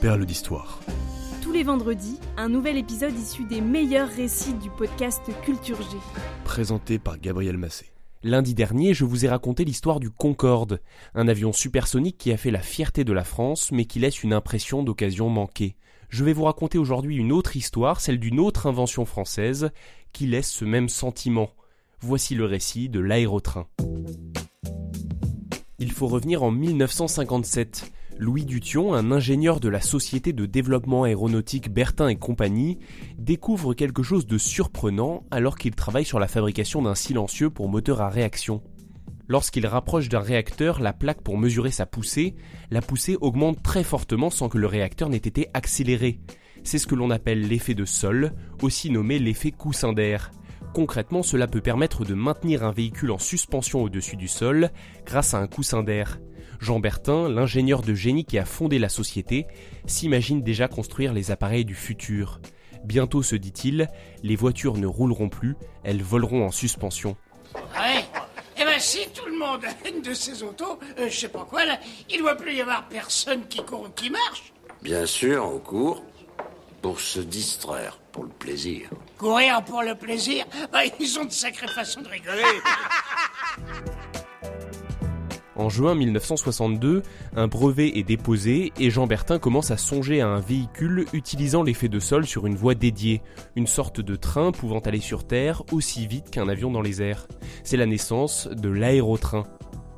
Perle d'histoire. Tous les vendredis, un nouvel épisode issu des meilleurs récits du podcast Culture G. Présenté par Gabriel Massé. Lundi dernier, je vous ai raconté l'histoire du Concorde, un avion supersonique qui a fait la fierté de la France, mais qui laisse une impression d'occasion manquée. Je vais vous raconter aujourd'hui une autre histoire, celle d'une autre invention française, qui laisse ce même sentiment. Voici le récit de l'aérotrain. Il faut revenir en 1957. Louis Dution, un ingénieur de la société de développement aéronautique Bertin et compagnie, découvre quelque chose de surprenant alors qu'il travaille sur la fabrication d'un silencieux pour moteur à réaction. Lorsqu'il rapproche d'un réacteur la plaque pour mesurer sa poussée, la poussée augmente très fortement sans que le réacteur n'ait été accéléré. C'est ce que l'on appelle l'effet de sol, aussi nommé l'effet coussin d'air. Concrètement, cela peut permettre de maintenir un véhicule en suspension au-dessus du sol grâce à un coussin d'air. Jean Bertin, l'ingénieur de génie qui a fondé la société, s'imagine déjà construire les appareils du futur. Bientôt, se dit-il, les voitures ne rouleront plus, elles voleront en suspension. Ouais? Eh ben si tout le monde a une de ces autos, euh, je sais pas quoi là, il doit plus y avoir personne qui court ou qui marche. Bien sûr, on court pour se distraire, pour le plaisir. Courir pour le plaisir, bah, ils ont de sacrées façons de rigoler. En juin 1962, un brevet est déposé et Jean Bertin commence à songer à un véhicule utilisant l'effet de sol sur une voie dédiée, une sorte de train pouvant aller sur Terre aussi vite qu'un avion dans les airs. C'est la naissance de l'aérotrain.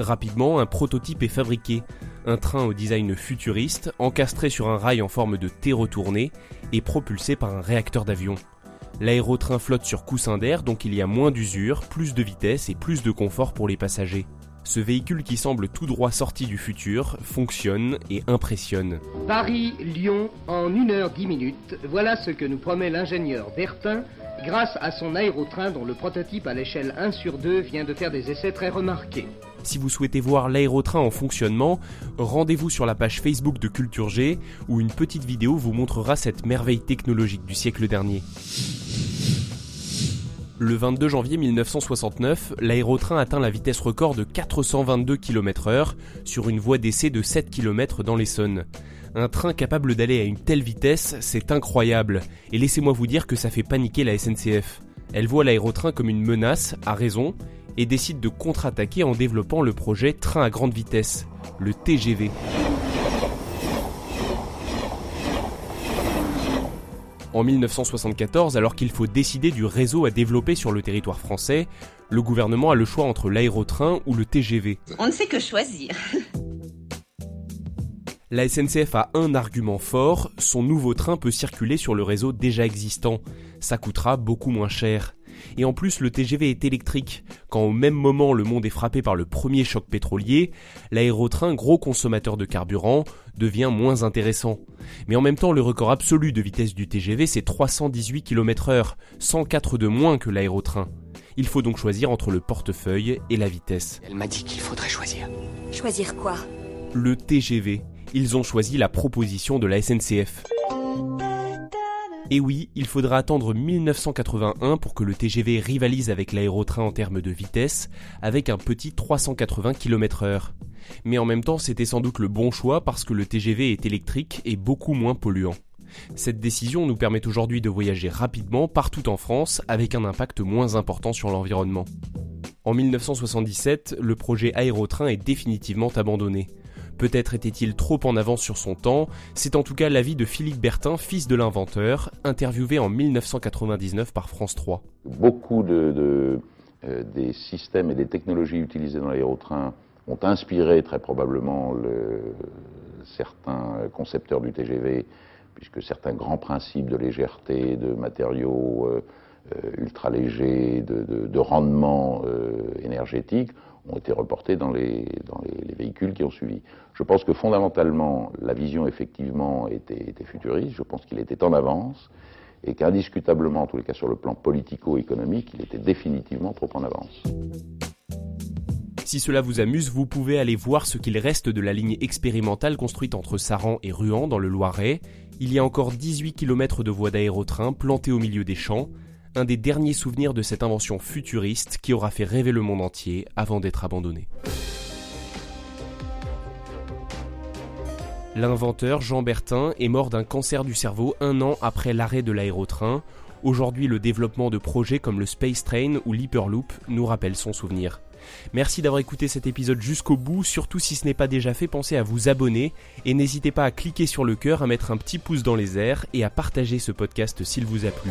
Rapidement, un prototype est fabriqué, un train au design futuriste, encastré sur un rail en forme de T retourné et propulsé par un réacteur d'avion. L'aérotrain flotte sur coussin d'air, donc il y a moins d'usure, plus de vitesse et plus de confort pour les passagers. Ce véhicule qui semble tout droit sorti du futur fonctionne et impressionne. Paris-Lyon en 1 heure 10 minutes, voilà ce que nous promet l'ingénieur Bertin grâce à son aérotrain dont le prototype à l'échelle 1 sur 2 vient de faire des essais très remarqués. Si vous souhaitez voir l'aérotrain en fonctionnement, rendez-vous sur la page Facebook de Culture G où une petite vidéo vous montrera cette merveille technologique du siècle dernier. Le 22 janvier 1969, l'aérotrain atteint la vitesse record de 422 km/h sur une voie d'essai de 7 km dans l'Essonne. Un train capable d'aller à une telle vitesse, c'est incroyable, et laissez-moi vous dire que ça fait paniquer la SNCF. Elle voit l'aérotrain comme une menace, à raison, et décide de contre-attaquer en développant le projet Train à grande vitesse, le TGV. En 1974, alors qu'il faut décider du réseau à développer sur le territoire français, le gouvernement a le choix entre l'aérotrain ou le TGV. On ne sait que choisir. La SNCF a un argument fort, son nouveau train peut circuler sur le réseau déjà existant. Ça coûtera beaucoup moins cher. Et en plus, le TGV est électrique. Quand au même moment le monde est frappé par le premier choc pétrolier, l'aérotrain, gros consommateur de carburant, devient moins intéressant. Mais en même temps, le record absolu de vitesse du TGV, c'est 318 km heure, 104 de moins que l'aérotrain. Il faut donc choisir entre le portefeuille et la vitesse. Elle m'a dit qu'il faudrait choisir. Choisir quoi? Le TGV. Ils ont choisi la proposition de la SNCF. Et oui, il faudra attendre 1981 pour que le TGV rivalise avec l'aérotrain en termes de vitesse, avec un petit 380 km heure. Mais en même temps, c'était sans doute le bon choix parce que le TGV est électrique et beaucoup moins polluant. Cette décision nous permet aujourd'hui de voyager rapidement partout en France avec un impact moins important sur l'environnement. En 1977, le projet aérotrain est définitivement abandonné. Peut-être était-il trop en avance sur son temps, c'est en tout cas l'avis de Philippe Bertin, fils de l'inventeur, interviewé en 1999 par France 3. Beaucoup euh, des systèmes et des technologies utilisées dans l'aérotrain ont inspiré très probablement le, certains concepteurs du TGV, puisque certains grands principes de légèreté, de matériaux euh, ultra légers, de, de, de rendement euh, énergétique ont été reportés dans les, véhicules qui ont suivi. Je pense que fondamentalement, la vision effectivement était, était futuriste, je pense qu'il était en avance, et qu'indiscutablement, en tous les cas sur le plan politico-économique, il était définitivement trop en avance. Si cela vous amuse, vous pouvez aller voir ce qu'il reste de la ligne expérimentale construite entre Saran et Ruan dans le Loiret. Il y a encore 18 km de voies d'aérotrain plantées au milieu des champs, un des derniers souvenirs de cette invention futuriste qui aura fait rêver le monde entier avant d'être abandonnée. L'inventeur Jean Bertin est mort d'un cancer du cerveau un an après l'arrêt de l'aérotrain. Aujourd'hui, le développement de projets comme le Space Train ou l'Hyperloop nous rappelle son souvenir. Merci d'avoir écouté cet épisode jusqu'au bout, surtout si ce n'est pas déjà fait, pensez à vous abonner et n'hésitez pas à cliquer sur le cœur, à mettre un petit pouce dans les airs et à partager ce podcast s'il vous a plu.